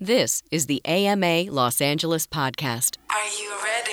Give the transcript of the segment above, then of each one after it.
This is the AMA Los Angeles podcast. Are you ready?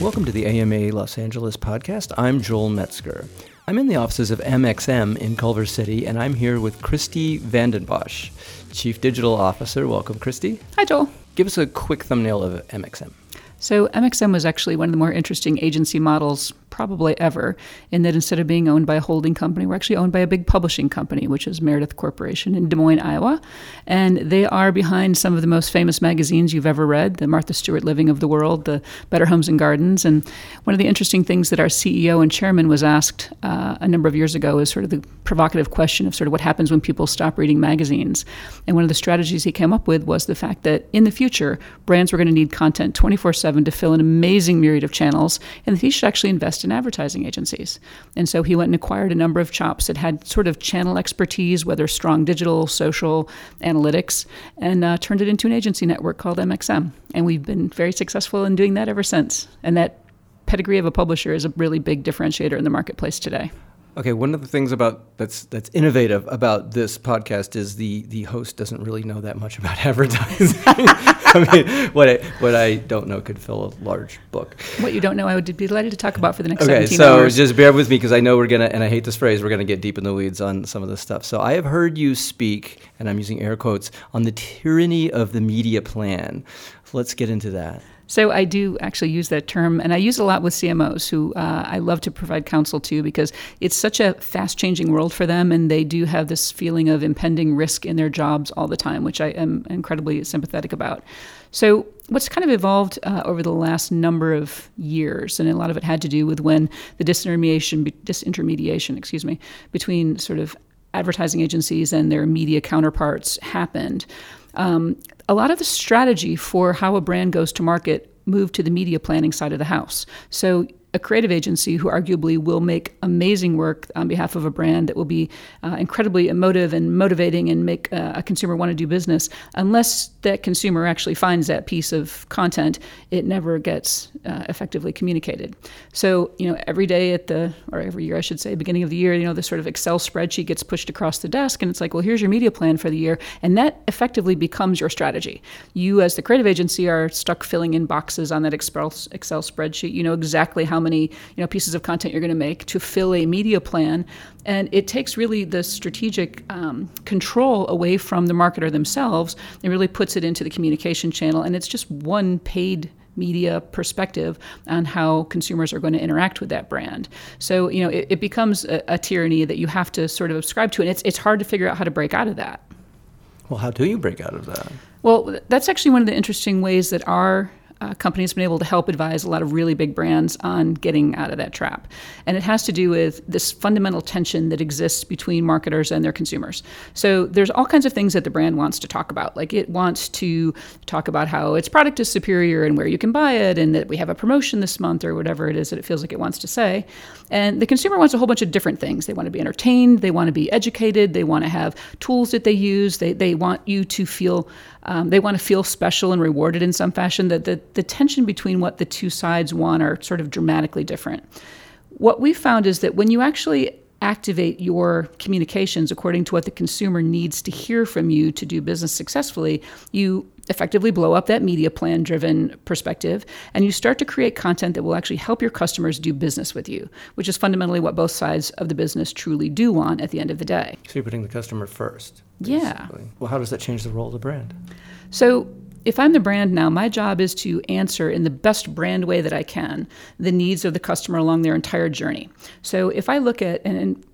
Welcome to the AMA Los Angeles podcast. I'm Joel Metzger. I'm in the offices of MXM in Culver City, and I'm here with Christy Vandenbosch, Chief Digital Officer. Welcome, Christy. Hi, Joel. Give us a quick thumbnail of MXM. So, MXM was actually one of the more interesting agency models probably ever, in that instead of being owned by a holding company, we're actually owned by a big publishing company, which is Meredith Corporation in Des Moines, Iowa. And they are behind some of the most famous magazines you've ever read the Martha Stewart Living of the World, the Better Homes and Gardens. And one of the interesting things that our CEO and chairman was asked uh, a number of years ago is sort of the provocative question of sort of what happens when people stop reading magazines. And one of the strategies he came up with was the fact that in the future, brands were going to need content 24 7 to fill an amazing myriad of channels, and that he should actually invest in advertising agencies. And so he went and acquired a number of chops that had sort of channel expertise, whether strong digital, social, analytics, and uh, turned it into an agency network called MXM. And we've been very successful in doing that ever since. And that pedigree of a publisher is a really big differentiator in the marketplace today. Okay, one of the things about that's that's innovative about this podcast is the the host doesn't really know that much about advertising. I mean, what I what I don't know could fill a large book. What you don't know, I would be delighted to talk about for the next Okay, 17 so hours. just bear with me because I know we're gonna, and I hate this phrase, we're gonna get deep in the weeds on some of this stuff. So I have heard you speak, and I'm using air quotes, on the tyranny of the media plan. Let's get into that. So I do actually use that term, and I use it a lot with CMOs, who uh, I love to provide counsel to because it's such a fast-changing world for them, and they do have this feeling of impending risk in their jobs all the time, which I am incredibly sympathetic about. So what's kind of evolved uh, over the last number of years, and a lot of it had to do with when the disintermediation, disintermediation, excuse me, between sort of advertising agencies and their media counterparts happened. Um, a lot of the strategy for how a brand goes to market moved to the media planning side of the house. So a creative agency who arguably will make amazing work on behalf of a brand that will be uh, incredibly emotive and motivating and make uh, a consumer want to do business, unless that consumer actually finds that piece of content, it never gets uh, effectively communicated. So, you know, every day at the, or every year, I should say, beginning of the year, you know, this sort of Excel spreadsheet gets pushed across the desk and it's like, well, here's your media plan for the year. And that effectively becomes your strategy. You, as the creative agency, are stuck filling in boxes on that Excel, Excel spreadsheet. You know exactly how many you know pieces of content you're going to make to fill a media plan and it takes really the strategic um, control away from the marketer themselves and really puts it into the communication channel and it's just one paid media perspective on how consumers are going to interact with that brand. So, you know, it, it becomes a, a, tyranny that you have to sort of subscribe to, and it's, it's hard to figure out how to break out of that. Well, how do you break out of that? Well, that's actually one of the interesting ways that our uh, companies been able to help advise a lot of really big brands on getting out of that trap. And it has to do with this fundamental tension that exists between marketers and their consumers. So there's all kinds of things that the brand wants to talk about. Like it wants to talk about how its product is superior and where you can buy it and that we have a promotion this month or whatever it is that it feels like it wants to say. And the consumer wants a whole bunch of different things. They want to be entertained, they want to be educated, they want to have tools that they use, they, they want you to feel um, they want to feel special and rewarded in some fashion. That the, the tension between what the two sides want are sort of dramatically different. What we found is that when you actually activate your communications according to what the consumer needs to hear from you to do business successfully, you effectively blow up that media plan driven perspective and you start to create content that will actually help your customers do business with you, which is fundamentally what both sides of the business truly do want at the end of the day. So you're putting the customer first. Yeah. Well, how does that change the role of the brand? So, if I'm the brand now, my job is to answer in the best brand way that I can the needs of the customer along their entire journey. So, if I look at, and, and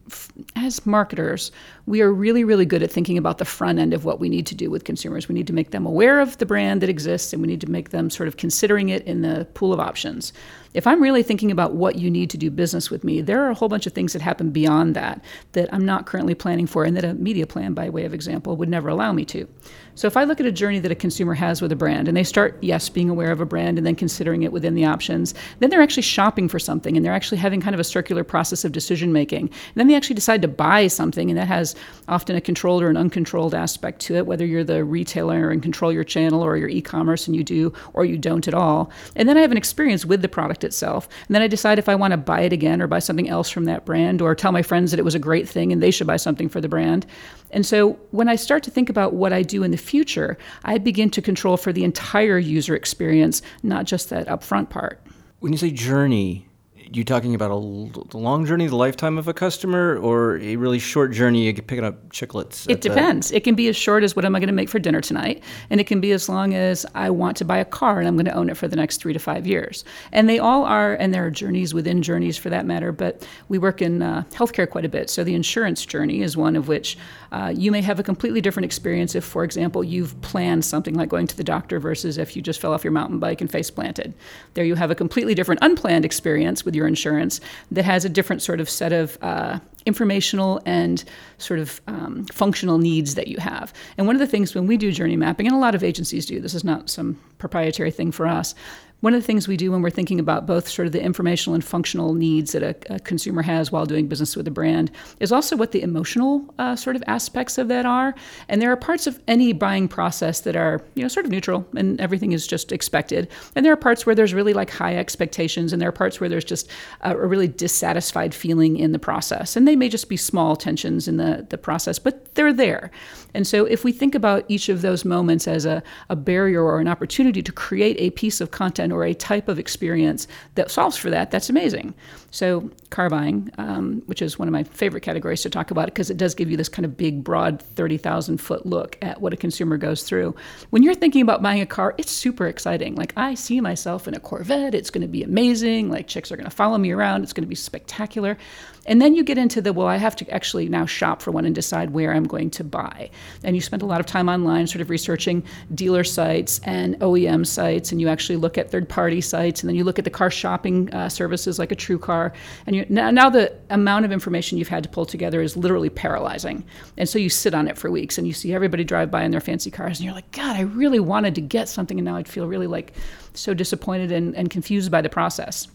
as marketers, we are really, really good at thinking about the front end of what we need to do with consumers. We need to make them aware of the brand that exists, and we need to make them sort of considering it in the pool of options. If I'm really thinking about what you need to do business with me, there are a whole bunch of things that happen beyond that that I'm not currently planning for, and that a media plan, by way of example, would never allow me to. So if I look at a journey that a consumer has with a brand, and they start, yes, being aware of a brand and then considering it within the options, then they're actually shopping for something and they're actually having kind of a circular process of decision making. Then they actually decide to buy something, and that has often a controlled or an uncontrolled aspect to it, whether you're the retailer and control your channel or your e commerce and you do or you don't at all. And then I have an experience with the product itself. And then I decide if I want to buy it again or buy something else from that brand or tell my friends that it was a great thing and they should buy something for the brand. And so when I start to think about what I do in the future, I begin to control for the entire user experience, not just that upfront part. When you say journey, you talking about a long journey, the lifetime of a customer, or a really short journey, you picking up chiclets? It depends. The... It can be as short as what am I going to make for dinner tonight, and it can be as long as I want to buy a car and I'm going to own it for the next three to five years. And they all are, and there are journeys within journeys for that matter. But we work in uh, healthcare quite a bit, so the insurance journey is one of which uh, you may have a completely different experience if, for example, you've planned something like going to the doctor versus if you just fell off your mountain bike and face planted. There you have a completely different unplanned experience with your insurance that has a different sort of set of uh, informational and sort of um, functional needs that you have. And one of the things when we do journey mapping, and a lot of agencies do, this is not some proprietary thing for us, one of the things we do when we're thinking about both sort of the informational and functional needs that a, a consumer has while doing business with a brand is also what the emotional uh, sort of aspects of that are. And there are parts of any buying process that are, you know, sort of neutral and everything is just expected. And there are parts where there's really like high expectations, and there are parts where there's just a, a really dissatisfied feeling in the process. And they may just be small tensions in the, the process, but they're there. And so if we think about each of those moments as a, a barrier or an opportunity to create a piece of content or a type of experience that solves for that, that's amazing. So, car buying, um, which is one of my favorite categories to talk about because it does give you this kind of big, broad, 30,000 foot look at what a consumer goes through. When you're thinking about buying a car, it's super exciting. Like, I see myself in a Corvette, it's going to be amazing. Like, chicks are going to follow me around, it's going to be spectacular. And then you get into the, well, I have to actually now shop for one and decide where I'm going to buy. And you spend a lot of time online sort of researching dealer sites and OEM sites, and you actually look at third party sites, and then you look at the car shopping uh, services like a TrueCar. And you, now, now the amount of information you've had to pull together is literally paralyzing. And so you sit on it for weeks and you see everybody drive by in their fancy cars, and you're like, God, I really wanted to get something, and now I'd feel really like so disappointed and, and confused by the process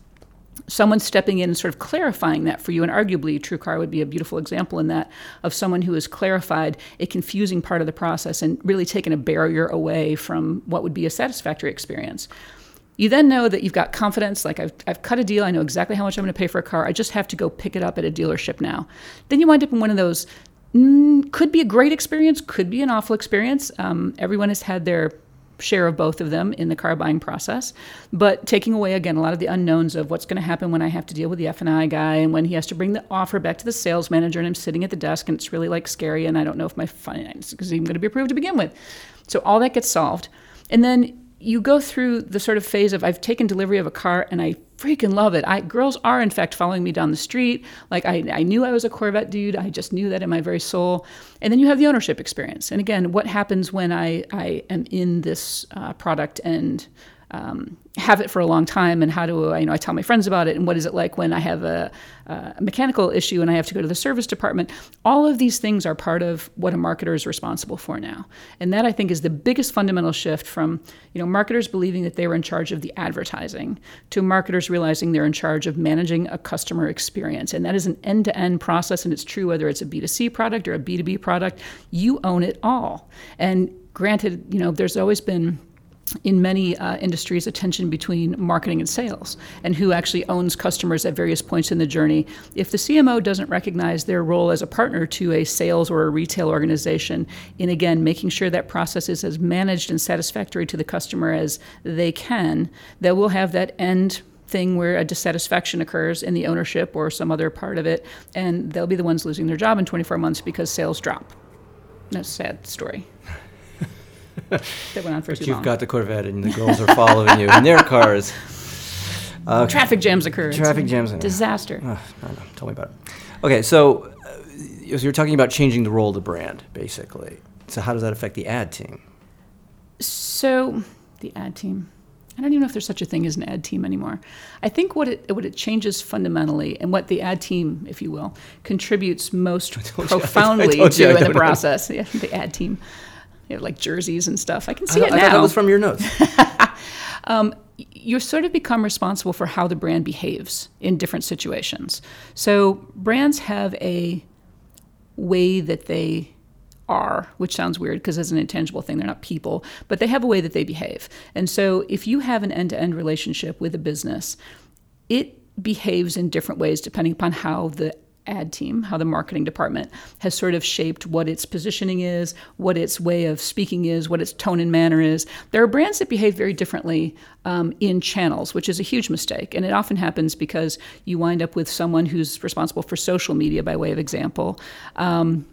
someone stepping in and sort of clarifying that for you and arguably TrueCar would be a beautiful example in that of someone who has clarified a confusing part of the process and really taken a barrier away from what would be a satisfactory experience. You then know that you've got confidence like I've, I've cut a deal i know exactly how much i'm going to pay for a car i just have to go pick it up at a dealership now. Then you wind up in one of those mm, could be a great experience could be an awful experience. Um, everyone has had their share of both of them in the car buying process, but taking away again a lot of the unknowns of what's going to happen when I have to deal with the F and I guy and when he has to bring the offer back to the sales manager and I'm sitting at the desk and it's really like scary and I don't know if my finance is even going to be approved to begin with. So all that gets solved, and then you go through the sort of phase of I've taken delivery of a car and I freaking love it. I girls are in fact following me down the street. Like I, I knew I was a Corvette dude. I just knew that in my very soul. And then you have the ownership experience. And again, what happens when I, I am in this uh, product and um, have it for a long time and how do I, you know, I tell my friends about it and what is it like when I have a, a, mechanical issue and I have to go to the service department. All of these things are part of what a marketer is responsible for now. And that I think is the biggest fundamental shift from, you know, marketers believing that they were in charge of the advertising to marketers realizing they're in charge of managing a customer experience. And that is an end-to-end process and it's true whether it's a B2C product or a B2B product, you own it all. And granted, you know, there's always been in many uh, industries a tension between marketing and sales and who actually owns customers at various points in the journey. If the CMO doesn't recognize their role as a partner to a sales or a retail organization in again making sure that process is as managed and satisfactory to the customer as they can, that will have that end thing where a dissatisfaction occurs in the ownership or some other part of it, and they'll be the ones losing their job in 24 months because sales drop. That's a sad story that went on for but too you've long. got the Corvette and the girls are following you in their cars. Uh, traffic jams occur. Traffic jams. Disaster. Oh, no, no, tell me about it. Okay, so, uh, so you're talking about changing the role of the brand, basically. So how does that affect the ad team? So the ad team. I don't even know if there's such a thing as an ad team anymore. I think what it what it changes fundamentally, and what the ad team, if you will, contributes most profoundly to in the process. Yeah, the ad team you know, like jerseys and stuff. I can see I, it I now. that was from your notes. um, you sort of become responsible for how the brand behaves in different situations. So brands have a way that they are, which sounds weird because it's an intangible thing. They're not people, but they have a way that they behave. And so if you have an end to end relationship with a business, it behaves in different ways depending upon how the ad team, how the marketing department has sort of shaped what its positioning is, what its way of speaking is, what its tone and manner is. There are brands that behave very differently um, in channels, which is a huge mistake. And it often happens because you wind up with someone who's responsible for social media, by way of example. Um,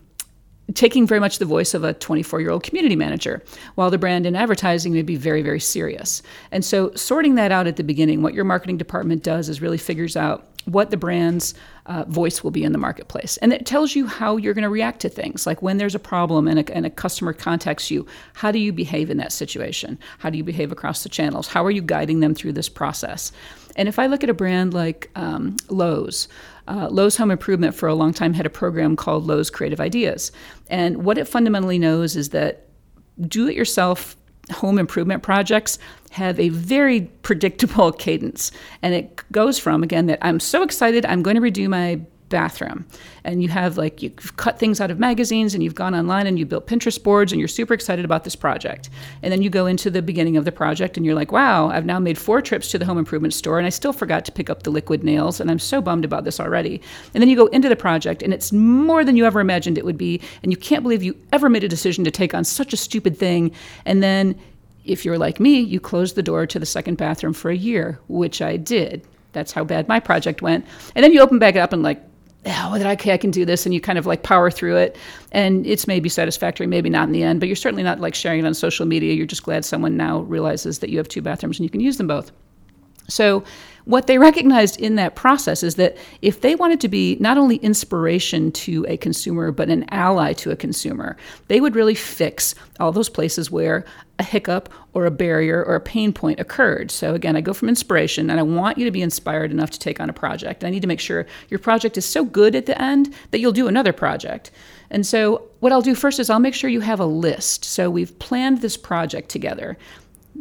taking very much the voice of a 24 year old community manager, while the brand in advertising may be very, very serious. And so, sorting that out at the beginning, what your marketing department does is really figures out what the brand's uh, voice will be in the marketplace. And it tells you how you're going to react to things. Like when there's a problem and a, and a customer contacts you, how do you behave in that situation? How do you behave across the channels? How are you guiding them through this process? And if I look at a brand like um, Lowe's, uh, Lowe's Home Improvement for a long time had a program called Lowe's Creative Ideas. And what it fundamentally knows is that do it yourself home improvement projects have a very predictable cadence. And it goes from, again, that I'm so excited, I'm going to redo my bathroom. And you have like, you've cut things out of magazines and you've gone online and you built Pinterest boards and you're super excited about this project. And then you go into the beginning of the project and you're like, wow, I've now made four trips to the home improvement store and I still forgot to pick up the liquid nails and I'm so bummed about this already. And then you go into the project and it's more than you ever imagined it would be. And you can't believe you ever made a decision to take on such a stupid thing. And then if you're like me, you close the door to the second bathroom for a year, which I did. That's how bad my project went. And then you open back up and like, oh, I can do this, and you kind of like power through it, and it's maybe satisfactory, maybe not in the end, but you're certainly not like sharing it on social media. You're just glad someone now realizes that you have two bathrooms and you can use them both. So, what they recognized in that process is that if they wanted to be not only inspiration to a consumer, but an ally to a consumer, they would really fix all those places where a hiccup or a barrier or a pain point occurred. So, again, I go from inspiration and I want you to be inspired enough to take on a project. I need to make sure your project is so good at the end that you'll do another project. And so, what I'll do first is I'll make sure you have a list. So, we've planned this project together,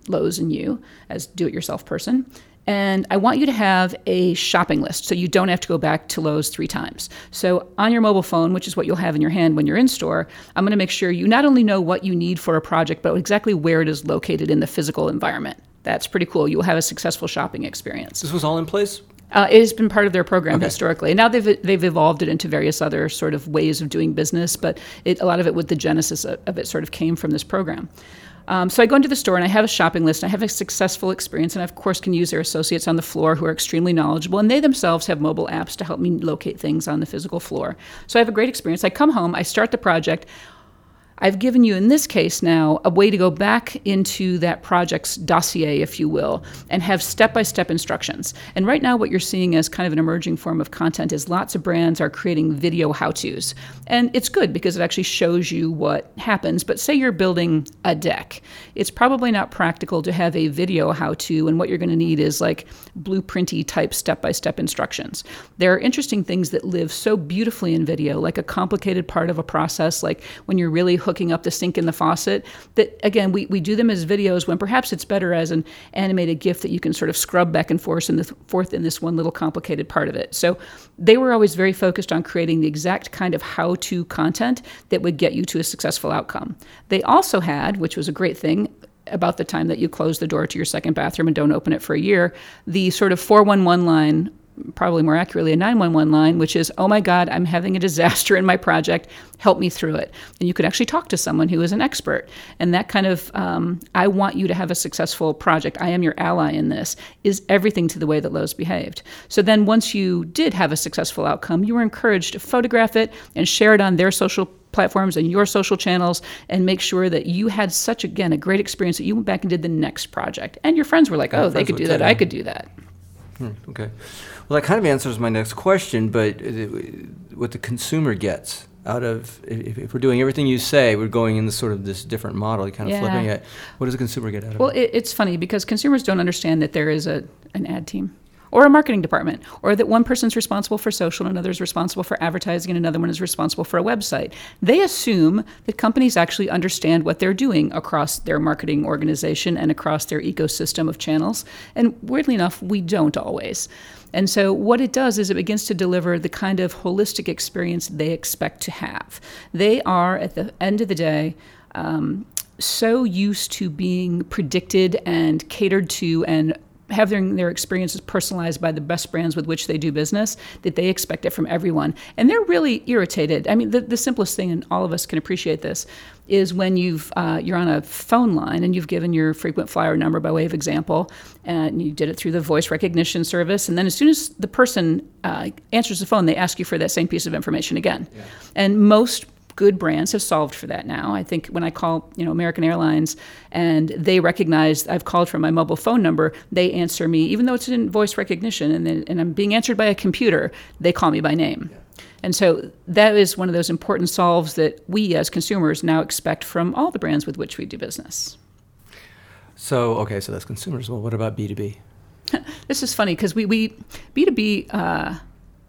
Lowe's and you, as do it yourself person. And I want you to have a shopping list so you don't have to go back to Lowe's three times. So, on your mobile phone, which is what you'll have in your hand when you're in store, I'm going to make sure you not only know what you need for a project, but exactly where it is located in the physical environment. That's pretty cool. You'll have a successful shopping experience. This was all in place? Uh, it has been part of their program okay. historically. And now they've they've evolved it into various other sort of ways of doing business, but it, a lot of it with the genesis of it sort of came from this program. Um, so I go into the store and I have a shopping list. I have a successful experience, and I of course can use their associates on the floor who are extremely knowledgeable, and they themselves have mobile apps to help me locate things on the physical floor. So I have a great experience. I come home, I start the project. I've given you, in this case now, a way to go back into that project's dossier, if you will, and have step by step instructions. And right now, what you're seeing as kind of an emerging form of content is lots of brands are creating video how to's. And it's good because it actually shows you what happens. But say you're building a deck, it's probably not practical to have a video how to, and what you're going to need is like blueprinty type step by step instructions. There are interesting things that live so beautifully in video, like a complicated part of a process, like when you're really hooking up the sink and the faucet. That again, we, we do them as videos when perhaps it's better as an animated GIF that you can sort of scrub back and forth in, the, forth in this one little complicated part of it. So they were always very focused on creating the exact kind of how to content that would get you to a successful outcome. They also had, which was a great thing, about the time that you close the door to your second bathroom and don't open it for a year, the sort of 411 line probably more accurately, a 911 line, which is, oh my God, I'm having a disaster in my project. Help me through it. And you could actually talk to someone who is an expert. And that kind of, um, I want you to have a successful project. I am your ally in this, is everything to the way that Lowe's behaved. So then once you did have a successful outcome, you were encouraged to photograph it and share it on their social platforms and your social channels and make sure that you had such again a great experience that you went back and did the next project and your friends were like oh they could do that i could do that hmm, okay well, that kind of answers my next question, but what the consumer gets out of if, if, we're doing everything you say, we're going in this sort of this different model, kind of yeah. flipping it. What does the consumer get out of well, it? Well, it's funny because consumers don't understand that there is a an ad team or a marketing department, or that one person's responsible for social and another is responsible for advertising and another one is responsible for a website. They assume that companies actually understand what they're doing across their marketing organization and across their ecosystem of channels. And weirdly enough, we don't always. And so, what it does is it begins to deliver the kind of holistic experience they expect to have. They are, at the end of the day, um, so used to being predicted and catered to and having their experiences personalized by the best brands with which they do business that they expect it from everyone. And they're really irritated. I mean the, the simplest thing and all of us can appreciate this is when you've uh, you're on a phone line and you've given your frequent flyer number by way of example and you did it through the voice recognition service and then as soon as the person uh, answers the phone they ask you for that same piece of information again. Yeah. and most good brands have solved for that now. I think when I call, you know, American Airlines and they recognize I've called from my mobile phone number, they answer me, even though it's in voice recognition and, then, and I'm being answered by a computer, they call me by name. Yeah. And so that is one of those important solves that we as consumers now expect from all the brands with which we do business. So, okay, so that's consumers. Well, what about B2B? this is funny because we, we B2B, uh,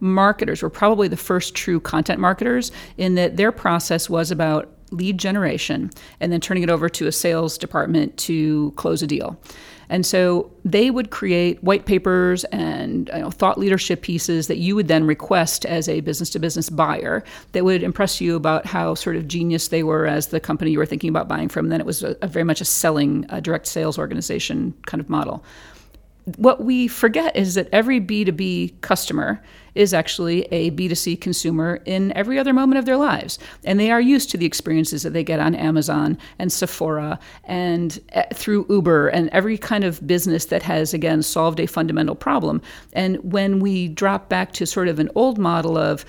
marketers were probably the first true content marketers in that their process was about lead generation and then turning it over to a sales department to close a deal. And so they would create white papers and you know, thought leadership pieces that you would then request as a business to business buyer that would impress you about how sort of genius they were as the company you were thinking about buying from. Then it was a, a very much a selling, a direct sales organization kind of model what we forget is that every B2B customer is actually a B2C consumer in every other moment of their lives. And they are used to the experiences that they get on Amazon and Sephora and eh, through Uber and every kind of business that has, again, solved a fundamental problem. And when we drop back to sort of an old model of,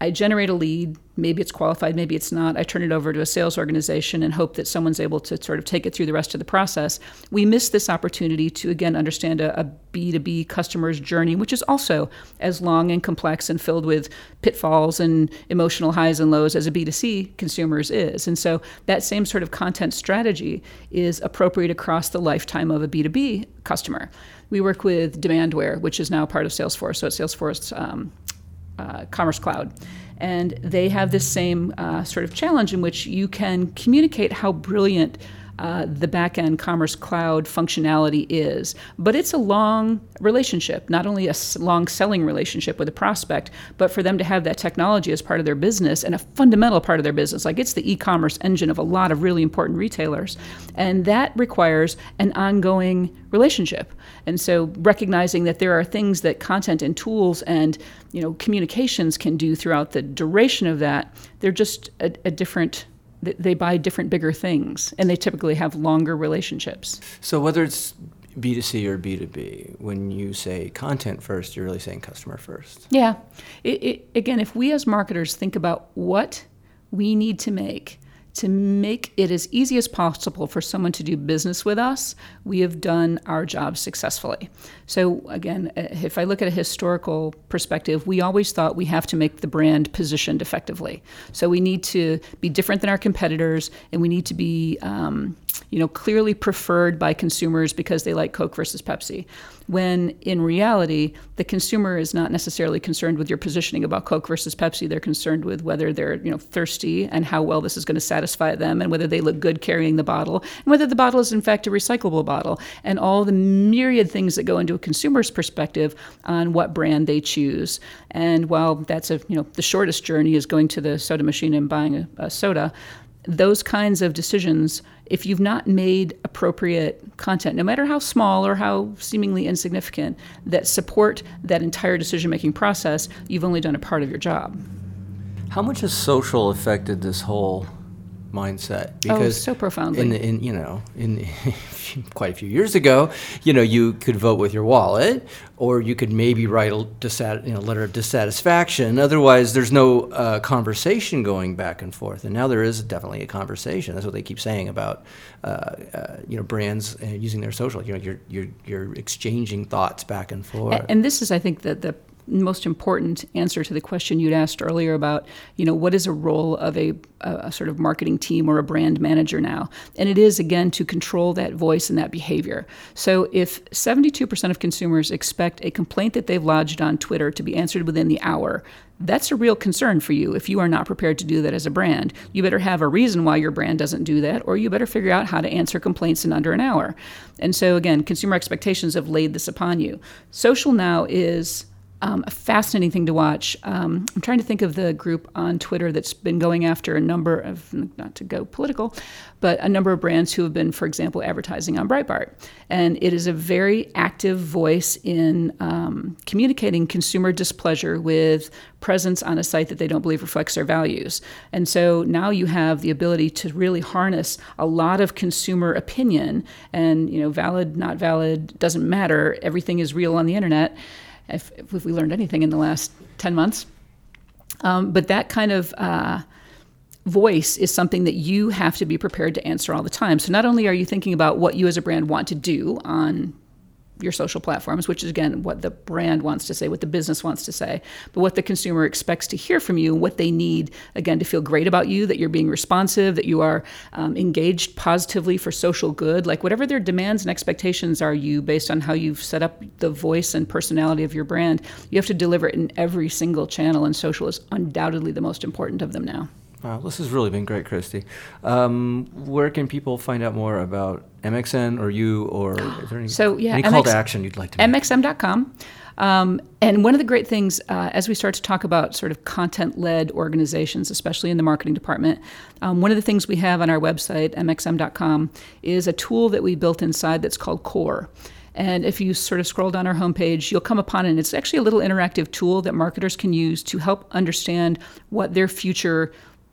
I generate a lead, maybe it's qualified, maybe it's not. I turn it over to a sales organization and hope that someone's able to sort of take it through the rest of the process. We miss this opportunity to, again, understand a a B2B customer's journey, which is also as long and complex and filled with pitfalls and emotional highs and lows as a B2C consumer's is. And so that same sort of content strategy is appropriate across the lifetime of a B2B customer. We work with Demandware, which is now part of Salesforce. So it's Salesforce um, uh, Commerce Cloud. And they have this same uh, sort of challenge in which you can communicate how brilliant uh, the backend Commerce Cloud functionality is. But it's a long relationship, not only a long selling relationship with a prospect, but for them to have that technology as part of their business and a fundamental part of their business. Like it's the e commerce engine of a lot of really important retailers. And that requires an ongoing relationship. And so recognizing that there are things that content and tools and you know communications can do throughout the duration of that, they're just a, a different they buy different, bigger things, and they typically have longer relationships. So whether it's B2C or B2B, when you say content first, you're really saying customer first. Yeah. It, it, again, if we as marketers think about what we need to make to make it as easy as possible for someone to do business with us, we have done our job successfully. So, again, uh, if I look at a historical perspective, we always thought we have to make the brand positioned effectively. So, we need to be different than our competitors, and we need to be um, you know, clearly preferred by consumers because they like Coke versus Pepsi. When in reality, the consumer is not necessarily concerned with your positioning about Coke versus Pepsi. They're concerned with whether they're, you know, thirsty and how well this is going to satisfy them and whether they look good carrying the bottle and whether the bottle is in fact a recyclable bottle and all the myriad things that go into a consumer's perspective on what brand they choose. And while that's a, you know, the shortest journey is going to the soda machine and buying a, a soda, those kinds of decisions, if you've not made appropriate content, no matter how small or how seemingly insignificant, that support that entire decision making process, you've only done a part of your job. How much has social affected this whole mindset? Oh, because oh, so profoundly. In, in you know, in quite a few years ago, you know, you could vote with your wallet, or you could maybe write a dissat- you know, letter of dissatisfaction. Otherwise, there's no uh, conversation going back and forth. And now there is definitely a conversation. That's what they keep saying about, uh, uh, you know, brands uh, using their social. You know, you're, you're you're exchanging thoughts back and forth. And this is, I think, that the most important answer to the question you'd asked earlier about, you know, what is a role of a, a, sort of marketing team or a brand manager now? And it is, again, to control that voice and that behavior. So if 72% of consumers expect a complaint that they've lodged on Twitter to be answered within the hour, that's a real concern for you if you are not prepared to do that as a brand. You better have a reason why your brand doesn't do that, or you better figure out how to answer complaints in under an hour. And so, again, consumer expectations have laid this upon you. Social now is um, a fascinating thing to watch. Um, I'm trying to think of the group on Twitter that's been going after a number of, not to go political, but a number of brands who have been, for example, advertising on Breitbart. And it is a very active voice in um, communicating consumer displeasure with presence on a site that they don't believe reflects their values. And so now you have the ability to really harness a lot of consumer opinion and, you know, valid, not valid, doesn't matter. Everything is real on the internet if, if we learned anything in the last 10 months. Um, but that kind of uh, voice is something that you have to be prepared to answer all the time. So not only are you thinking about what you as a brand want to do on your social platforms, which is again what the brand wants to say, what the business wants to say, but what the consumer expects to hear from you, what they need again to feel great about you, that you're being responsive, that you are um, engaged positively for social good, like whatever their demands and expectations are you based on how you've set up the voice and personality of your brand, you have to deliver it in every single channel, and social is undoubtedly the most important of them now. Wow, this has really been great, Christy. Um, where can people find out more about MXM or you, or is there any, so, yeah, any MX, call to action you'd like to make? MXM.com. Um, and one of the great things, uh, as we start to talk about sort of content led organizations, especially in the marketing department, um, one of the things we have on our website, mxm.com, is a tool that we built inside that's called Core. And if you sort of scroll down our homepage, you'll come upon it. And it's actually a little interactive tool that marketers can use to help understand what their future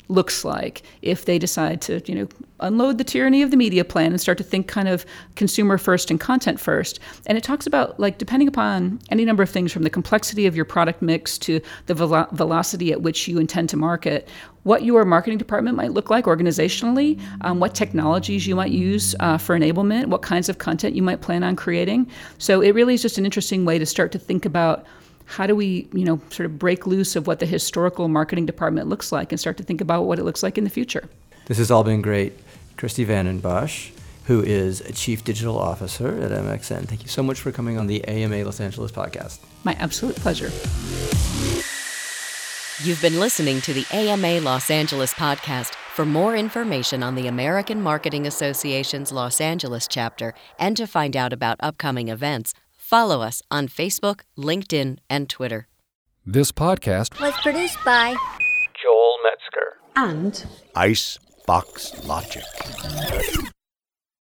looks like if they decide to, you know, unload the tyranny of the media plan and start to think kind of consumer first and content first. And it talks about like depending upon any number of things from the complexity of your product mix to the velo- velocity at which you intend to market, what your marketing department might look like organizationally, um, what technologies you might use uh, for enablement, what kinds of content you might plan on creating. So it really is just an interesting way to start to think about how do we, you know, sort of break loose of what the historical marketing department looks like and start to think about what it looks like in the future? This has all been great. Christy Vanden Bosch, who is a Chief Digital Officer at MXM. Thank you so much for coming on the AMA Los Angeles podcast. My absolute pleasure. You've been listening to the AMA Los Angeles podcast. For more information on the American Marketing Association's Los Angeles chapter and to find out about upcoming events, Follow us on Facebook, LinkedIn, and Twitter. This podcast was produced by Joel Metzger and Ice Box Logic.